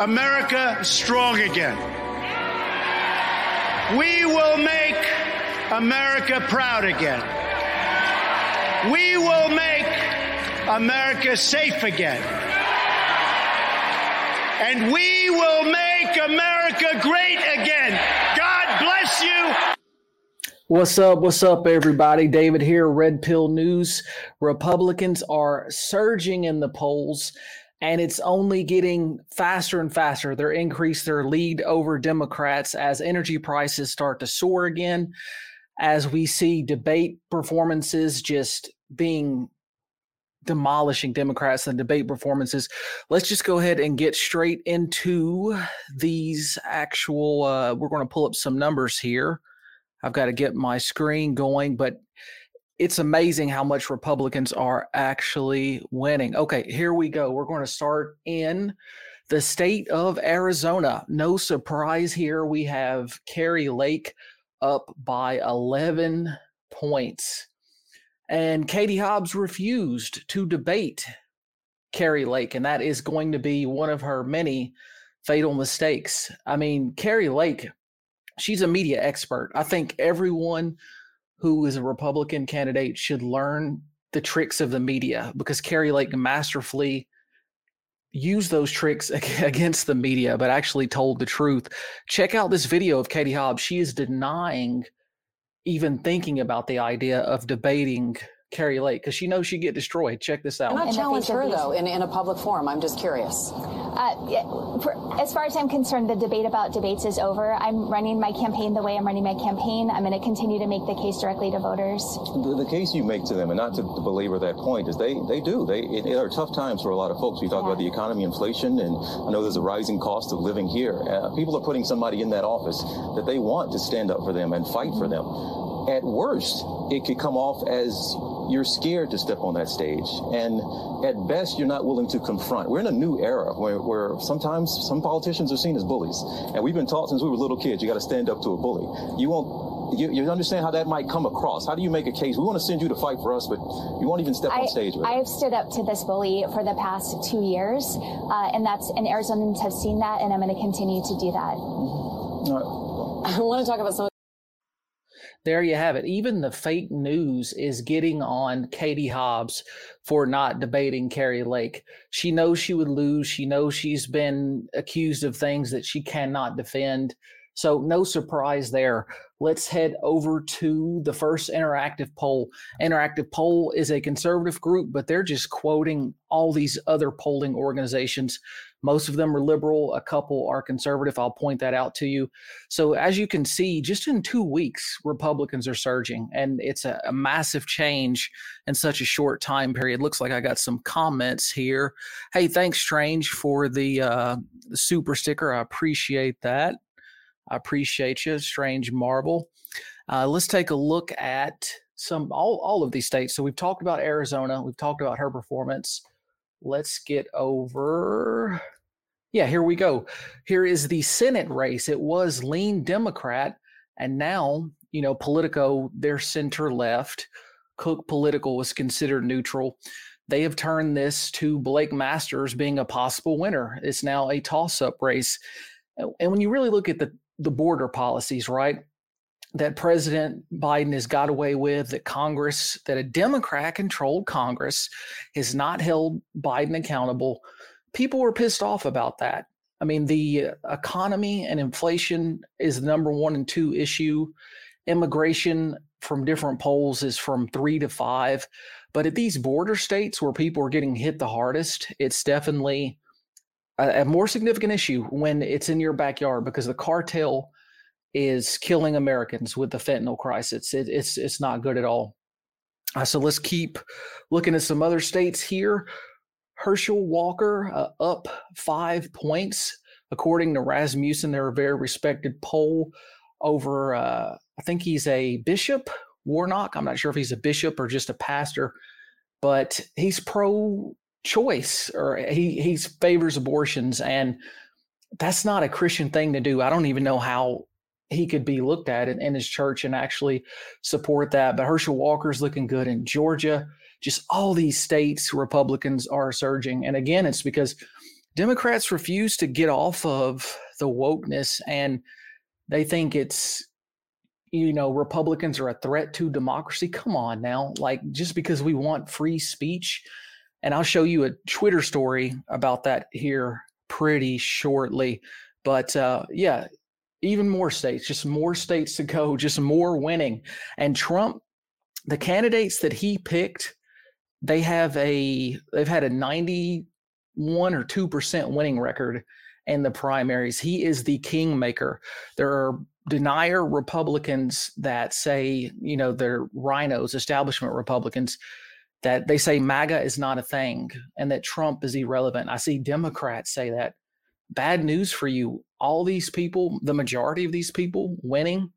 America strong again. We will make America proud again. We will make America safe again. And we will make America great again. God bless you. What's up? What's up, everybody? David here, Red Pill News. Republicans are surging in the polls, and it's only getting faster and faster. They're increased their lead over Democrats as energy prices start to soar again, as we see debate performances just being demolishing Democrats and debate performances. Let's just go ahead and get straight into these actual. Uh, we're going to pull up some numbers here. I've got to get my screen going, but it's amazing how much Republicans are actually winning. Okay, here we go. We're going to start in the state of Arizona. No surprise here. We have Kari Lake up by 11 points. And Katie Hobbs refused to debate Kari Lake, and that is going to be one of her many fatal mistakes. I mean, Kari Lake she's a media expert. I think everyone who is a Republican candidate should learn the tricks of the media because Kari Lake masterfully used those tricks against the media, but actually told the truth. Check out this video of Katie Hobbs. She is denying even thinking about the idea of debating Kari Lake because she knows she'd get destroyed. Check this out. Why not challenge her, though, in, in a public forum? I'm just curious. Uh, for, as far as I'm concerned, the debate about debates is over. I'm running my campaign the way I'm running my campaign. I'm going to continue to make the case directly to voters. The, the case you make to them, and not to, to, belabor that point, is they, they do. They it, it are tough times for a lot of folks. We talk yeah. about the economy, inflation, and I know there's a rising cost of living here. Uh, people are putting somebody in that office that they want to stand up for them and fight for them. At worst, it could come off as you're scared to step on that stage. And at best, you're not willing to confront. We're in a new era where, where sometimes some politicians are seen as bullies. And we've been taught since we were little kids, you got to stand up to a bully. You won't, you, you, understand how that might come across. How do you make a case? We want to send you to fight for us, but you won't even step I, on stage with I've stood up to this bully for the past two years, uh, and that's, and Arizonans have seen that, and I'm going to continue to do that. Mm-hmm. I want to talk about some there you have it. Even the fake news is getting on Katie Hobbs for not debating Kari Lake. She knows she would lose. She knows she's been accused of things that she cannot defend. So, no surprise there. Let's head over to the first interactive poll. Interactive poll is a conservative group, but they're just quoting all these other polling organizations most of them are liberal, a couple are conservative. I'll point that out to you. So, as you can see, just in two weeks, Republicans are surging, and it's a, a massive change in such a short time period. Looks like I got some comments here. Hey, thanks, Strange, for the, uh, the super sticker. I appreciate that. I appreciate you, Strange Marble. Uh, let's take a look at some all, all of these states. So we've talked about Arizona, we've talked about her performance let's get over. Yeah, here we go. Here is the Senate race. It was lean Democrat, and now, you know, Politico, they're center left. Cook Political was considered neutral. They have turned this to Blake Masters being a possible winner. It's now a toss up race. And when you really look at the, the border policies, right? That President Biden has got away with, that Congress, that a Democrat controlled Congress has not held Biden accountable. People were pissed off about that. I mean, the uh, economy and inflation is the number one and two issue. Immigration from different polls is from three to five. But at these border states where people are getting hit the hardest, it's definitely a, a more significant issue when it's in your backyard because the cartel is killing Americans with the fentanyl crisis. It, it's it's not good at all. Uh, so let's keep looking at some other states here. Herschel Walker uh, up five points according to Rasmussen. They're a very respected poll over. Uh, I think he's a bishop, Warnock. I'm not sure if he's a bishop or just a pastor, but he's pro-choice or he he favors abortions and that's not a Christian thing to do. I don't even know how he could be looked at in, in his church and actually support that. But Herschel Walker's looking good in Georgia. Just all these states, Republicans are surging. And again, it's because Democrats refuse to get off of the wokeness and they think it's you know Republicans are a threat to democracy. Come on now, like just because we want free speech, and I'll show you a Twitter story about that here pretty shortly. But uh, yeah, even more states, just more states to go, just more winning. And Trump, the candidates that he picked, they have a they've had a 91 or 2% winning record in the primaries. He is the kingmaker. There are denier Republicans that say, you know, they're RINOs, establishment Republicans, that they say MAGA is not a thing and that Trump is irrelevant. I see Democrats say that. Bad news for you. All these people, the majority of these people winning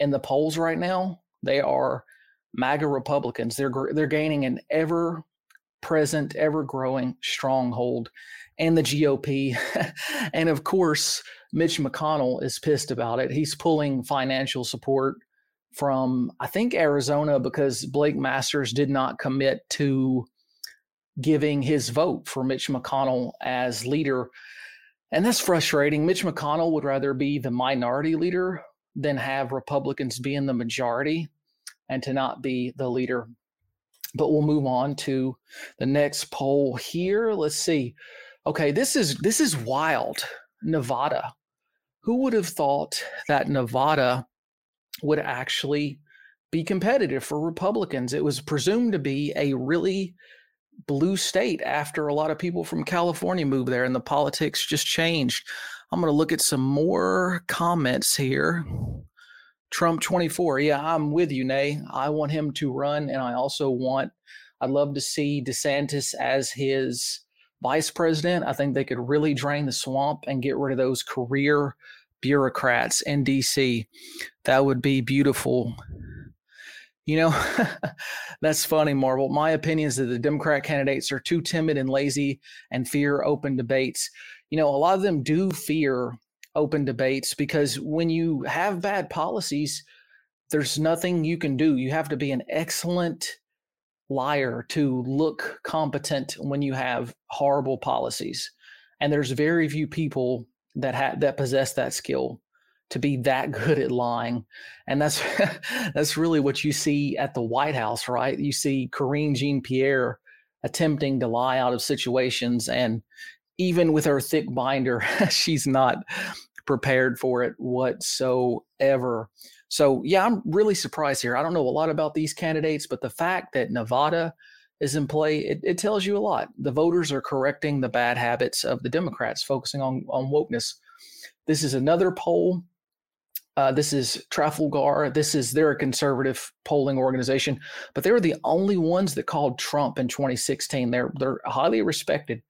in the polls right now, they are MAGA Republicans. They're they're gaining an ever present, ever growing stronghold and the GOP. and of course, Mitch McConnell is pissed about it. He's pulling financial support from, I think, Arizona because Blake Masters did not commit to giving his vote for Mitch McConnell as leader. And that's frustrating. Mitch McConnell would rather be the minority leader than have Republicans be in the majority and to not be the leader. But we'll move on to the next poll here. Let's see. Okay, this is this is wild. Nevada. Who would have thought that Nevada would actually be competitive for Republicans? It was presumed to be a really blue state after a lot of people from California moved there and the politics just changed. I'm going to look at some more comments here. Trump 24. Yeah, I'm with you, Nay. I want him to run, and I also want, I'd love to see DeSantis as his vice president, I think they could really drain the swamp and get rid of those career bureaucrats in DC. That would be beautiful. You know, that's funny, Marvel. My opinion is that the Democrat candidates are too timid and lazy and fear open debates. You know, a lot of them do fear open debates because when you have bad policies, there's nothing you can do. You have to be an excellent liar to look competent when you have horrible policies. And there's very few people that have that possess that skill to be that good at lying. And that's that's really what you see at the White House, right? You see Karine Jean Pierre attempting to lie out of situations and even with her thick binder, she's not prepared for it whatsoever. So, yeah, I'm really surprised here. I don't know a lot about these candidates, but the fact that Nevada is in play, it, it tells you a lot. The voters are correcting the bad habits of the Democrats, focusing on, on wokeness. This is another poll. Uh, this is Trafalgar. This is they're a conservative polling organization, but they were the only ones that called Trump in 2016. They're they're highly respected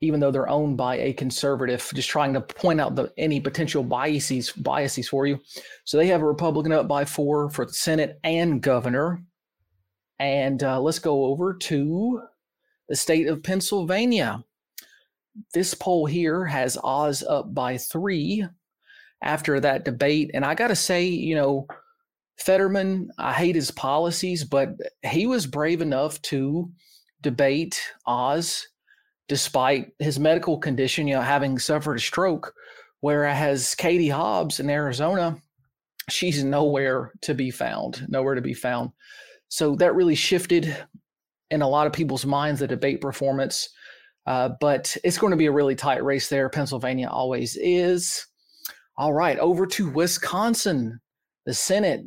even though they're owned by a conservative, just trying to point out the any potential biases biases for you. So they have a Republican up by four for Senate and governor. And uh, let's go over to the state of Pennsylvania. This poll here has Oz up by three after that debate. And I got to say, you know, Fetterman, I hate his policies, but he was brave enough to debate Oz despite his medical condition, you know, having suffered a stroke. Whereas Katie Hobbs in Arizona, she's nowhere to be found, nowhere to be found. So that really shifted in a lot of people's minds the debate performance. Uh, but it's going to be a really tight race there. Pennsylvania always is. All right, over to Wisconsin. The Senate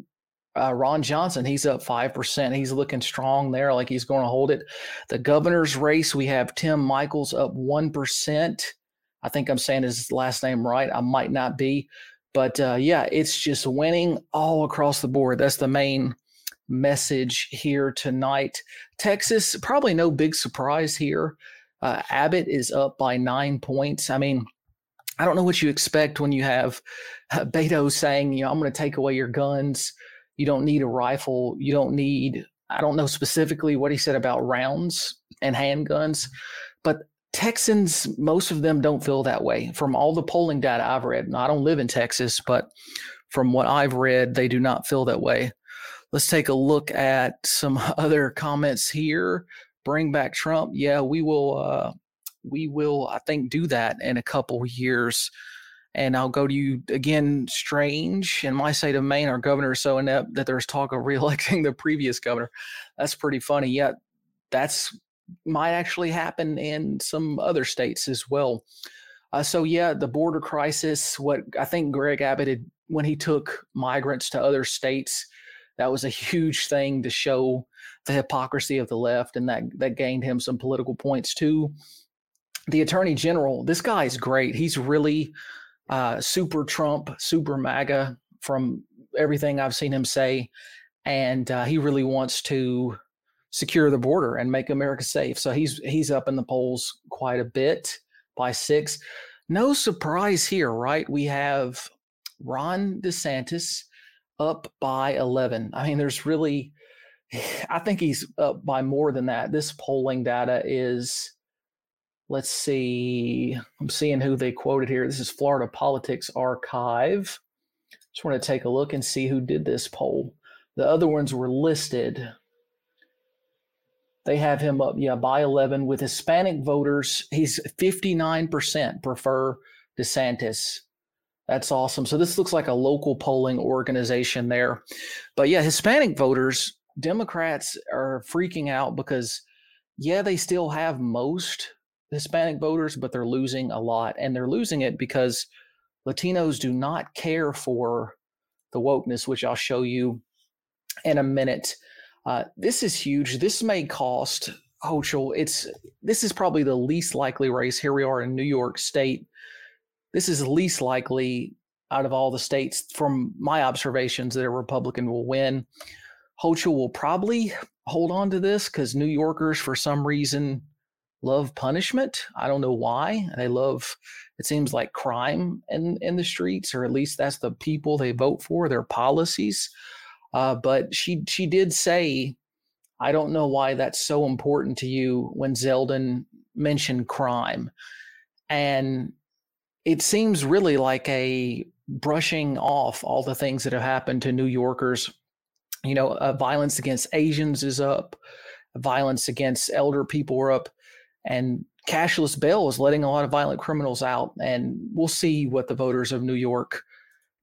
uh, Ron Johnson, he's up 5%. He's looking strong there, like he's going to hold it. The governor's race, we have Tim Michels up 1%. I think I'm saying his last name right. I might not be. But uh, yeah, it's just winning all across the board. That's the main message here tonight. Texas, probably no big surprise here. Uh, Abbott is up by nine points. I mean, I don't know what you expect when you have uh, Beto saying, you know, I'm going to take away your guns. You don't need a rifle. You don't need, I don't know specifically what he said about rounds and handguns, but Texans, most of them don't feel that way. From all the polling data I've read, and I don't live in Texas, but from what I've read, they do not feel that way. Let's take a look at some other comments here. Bring back Trump. Yeah, we will. Uh, we will, I think, do that in a couple years. And I'll go to you again. Strange in my state of Maine, our governor is so inept that there's talk of reelecting the previous governor. That's pretty funny. Yet that's might actually happen in some other states as well. Uh, so yeah, the border crisis. What I think Greg Abbott had when he took migrants to other states, that was a huge thing to show the hypocrisy of the left, and that that gained him some political points too. The attorney general, this guy is great. He's really uh, super Trump, super MAGA from everything I've seen him say, and uh, he really wants to secure the border and make America safe. So he's he's up in the polls quite a bit by six. No surprise here, right? We have Ron DeSantis up by 11. I mean, there's really, I think he's up by more than that. This polling data is, let's see, I'm seeing who they quoted here. This is Florida Politics Archive. Just want to take a look and see who did this poll. The other ones were listed. They have him up, yeah, by 11 with Hispanic voters. He's 59% prefer DeSantis. That's awesome. So this looks like a local polling organization there. But yeah, Hispanic voters, Democrats are freaking out because, yeah, they still have most Hispanic voters, but they're losing a lot. And they're losing it because Latinos do not care for the wokeness, which I'll show you in a minute. Uh, this is huge. This may cost Hochul. It's this is probably the least likely race. Here we are in New York State. This is least likely out of all the states, from my observations, that a Republican will win. Hochul will probably hold on to this because New Yorkers, for some reason, love punishment. I don't know why. They love. It seems like crime in in the streets, or at least that's the people they vote for. Their policies. Uh, but she she did say, I don't know why that's so important to you when Zeldin mentioned crime, and it seems really like a brushing off all the things that have happened to New Yorkers. You know, uh, violence against Asians is up, violence against elder people are up, and cashless bail is letting a lot of violent criminals out. And we'll see what the voters of New York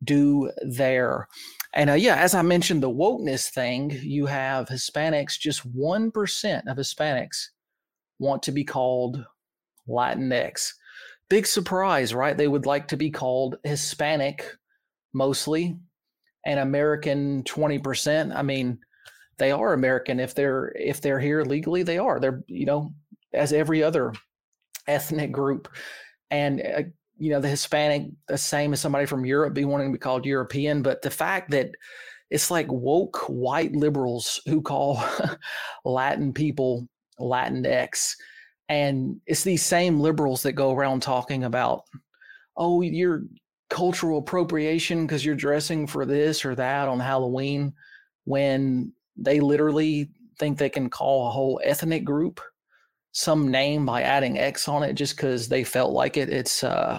do there. And uh, yeah, as I mentioned, the wokeness thing, you have Hispanics, just 1% of Hispanics want to be called Latinx. Big surprise, right? They would like to be called Hispanic mostly and American 20%. I mean, they are American if they're if they're here legally, they are. They're, you know, as every other ethnic group. And uh, you know, the Hispanic, the same as somebody from Europe be wanting to be called European. But the fact that it's like woke white liberals who call Latin people Latin X. And it's these same liberals that go around talking about, oh, you're cultural appropriation because you're dressing for this or that on Halloween when they literally think they can call a whole ethnic group some name by adding X on it just because they felt like it. It's uh,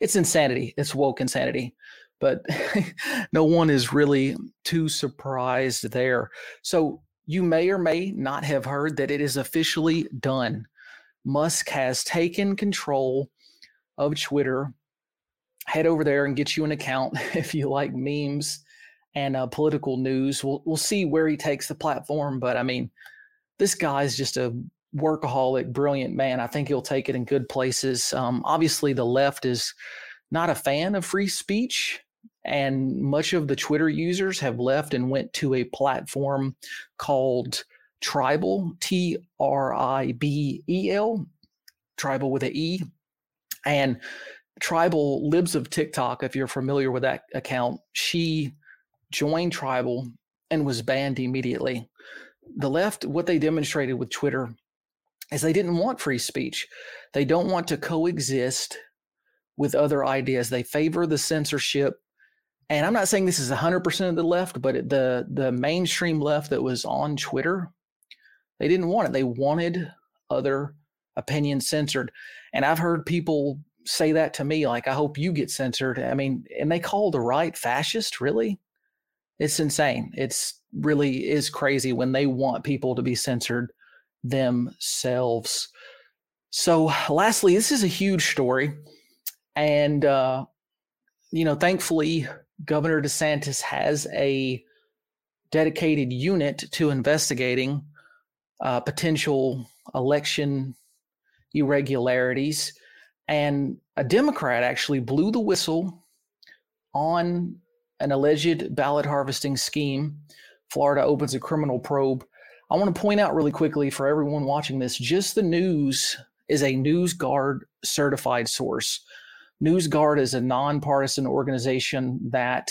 it's insanity. It's woke insanity. But no one is really too surprised there. So you may or may not have heard that it is officially done. Musk has taken control of Twitter. Head over there and get you an account if you like memes and uh, political news. We'll we'll see where he takes the platform, but I mean, this guy's just a workaholic, brilliant man. I think he'll take it in good places. Um, obviously, the left is not a fan of free speech, and much of the Twitter users have left and went to a platform called Tribel, T R I B E L, Tribel with a E. And Tribel Libs of TikTok, if you're familiar with that account, she joined Tribel and was banned immediately. The left, what they demonstrated with Twitter is they didn't want free speech. They don't want to coexist with other ideas. They favor the censorship. And I'm not saying this is 100% of the left, but the the mainstream left that was on Twitter, they didn't want it. They wanted other opinions censored. And I've heard people say that to me like I hope you get censored. I mean, and they call the right fascist, really? It's insane. It's really is crazy when they want people to be censored themselves. So, lastly, this is a huge story. And, uh, you know, thankfully, Governor DeSantis has a dedicated unit to investigating uh, potential election irregularities. And a Democrat actually blew the whistle on an alleged ballot harvesting scheme. Florida opens a criminal probe. I want to point out really quickly for everyone watching this just the news is a NewsGuard certified source. NewsGuard is a nonpartisan organization that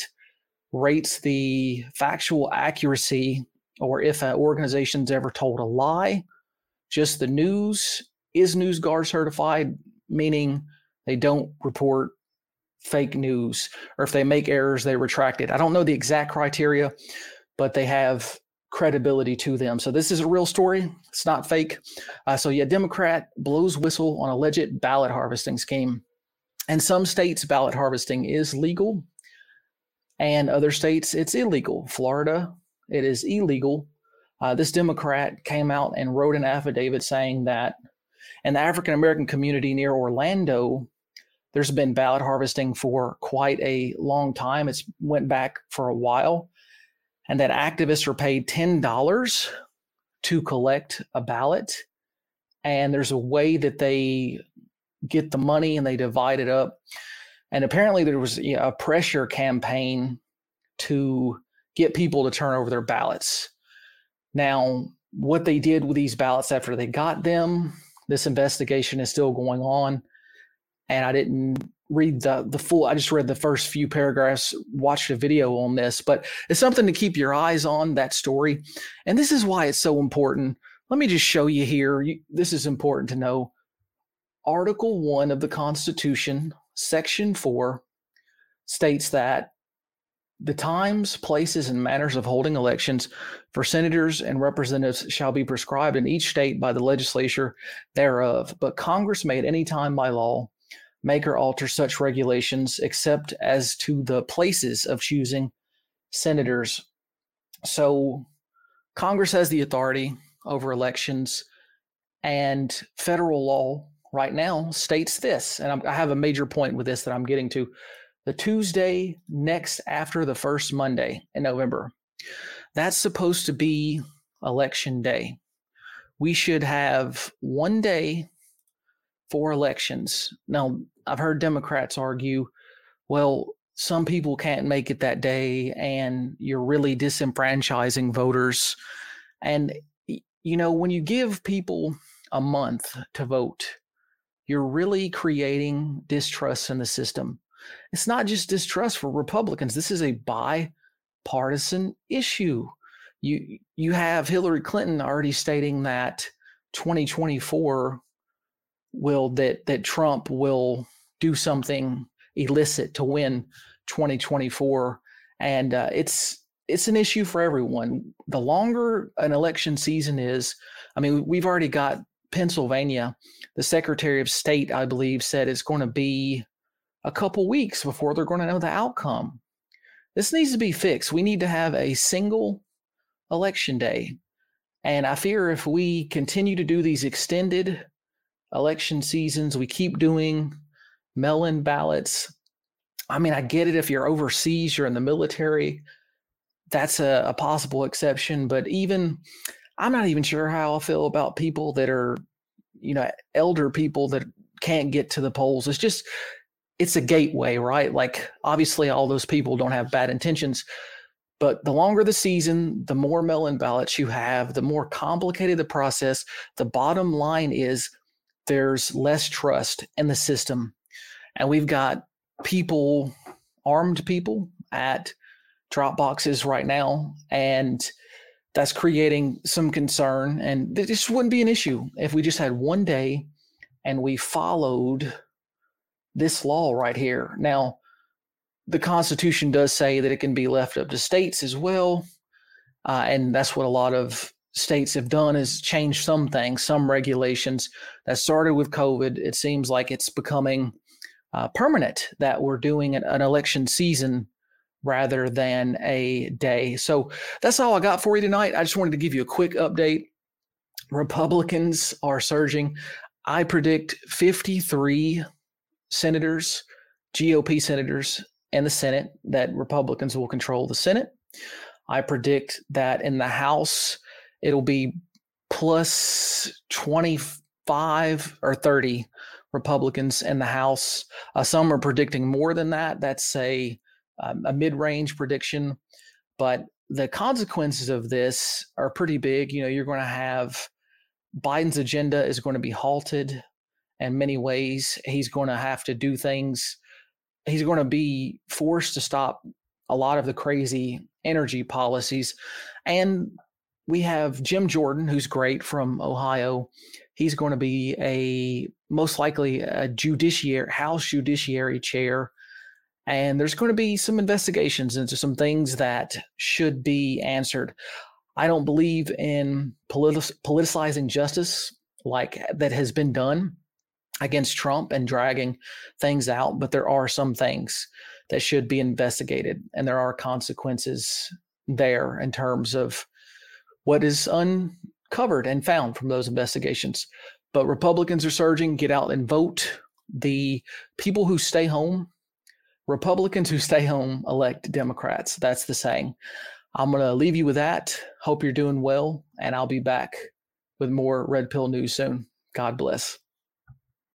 rates the factual accuracy or if an organization's ever told a lie. Just the news is NewsGuard certified, meaning they don't report fake news, or if they make errors, they retract it. I don't know the exact criteria, but they have credibility to them. So this is a real story. It's not fake. Uh, so yeah, Democrat blows whistle on alleged ballot harvesting scheme. And some states, ballot harvesting is legal, and other states, it's illegal. Florida, it is illegal. Uh, this Democrat came out and wrote an affidavit saying that in the African American community near Orlando, there's been ballot harvesting for quite a long time. It's went back for a while, and that activists are paid ten dollars to collect a ballot, and there's a way that they get the money and they divide it up. And apparently, there was you know, a pressure campaign to get people to turn over their ballots. Now, what they did with these ballots after they got them, this investigation is still going on. And I didn't read the the full I just read the first few paragraphs, watched a video on this, but it's something to keep your eyes on that story. And this is why it's so important. Let me just show you here. You, this is important to know. Article 1 of the Constitution, Section 4 states that the times, places, and manners of holding elections for senators and representatives shall be prescribed in each state by the legislature thereof. But Congress may at any time by law make or alter such regulations except as to the places of choosing senators. So Congress has the authority over elections, and federal law right now states this. And I have a major point with this that I'm getting to the Tuesday next after the first Monday in November. That's supposed to be election day. We should have one day for elections. Now, I've heard Democrats argue, well, some people can't make it that day and you're really disenfranchising voters. And, you know, when you give people a month to vote, you're really creating distrust in the system it's not just distrust for Republicans. This is a bipartisan issue. You you have Hillary Clinton already stating that 2024 will that that Trump will do something illicit to win 2024 and uh, it's it's an issue for everyone the longer an election season is i mean we've already got pennsylvania the secretary of state i believe said it's going to be a couple weeks before they're going to know the outcome. This needs to be fixed. We need to have a single election day. And I fear if we continue to do these extended election seasons, we keep doing mail in ballots. I mean, I get it if you're overseas, you're in the military, that's a, a possible exception. But even, I'm not even sure how I feel about people that are, you know, elder people that can't get to the polls. It's just, it's a gateway, right? Like obviously all those people don't have bad intentions, but the longer the season, the more mail-in ballots you have, the more complicated the process. The bottom line is there's less trust in the system. And we've got people, armed people at drop boxes right now. And that's creating some concern. And this wouldn't be an issue if we just had one day and we followed this law right here. Now, the Constitution does say that it can be left up to states as well, uh, and that's what a lot of states have done is change some things, some regulations that started with COVID. It seems like it's becoming uh, permanent that we're doing an, an election season rather than a day. So that's all I got for you tonight. I just wanted to give you a quick update. Republicans are surging. I predict 53 senators, GOP senators, and the Senate that Republicans will control the Senate. I predict that in the House, it'll be plus 25 or 30 Republicans in the House. Uh, some are predicting more than that. That's a, um, a mid range prediction. But the consequences of this are pretty big. You know, you're going to have Biden's agenda is going to be halted in many ways. He's going to have to do things. He's going to be forced to stop a lot of the crazy energy policies. And we have Jim Jordan, who's great from Ohio. He's going to be a most likely a judiciary House Judiciary chair. And there's going to be some investigations into some things that should be answered. I don't believe in politi- politicizing justice like that has been done against Trump and dragging things out, but there are some things that should be investigated, and there are consequences there in terms of what is uncovered and found from those investigations. But Republicans are surging, get out and vote. The people who stay home, Republicans who stay home elect Democrats. That's the saying. I'm going to leave you with that. Hope you're doing well, and I'll be back with more Red Pill news soon. God bless.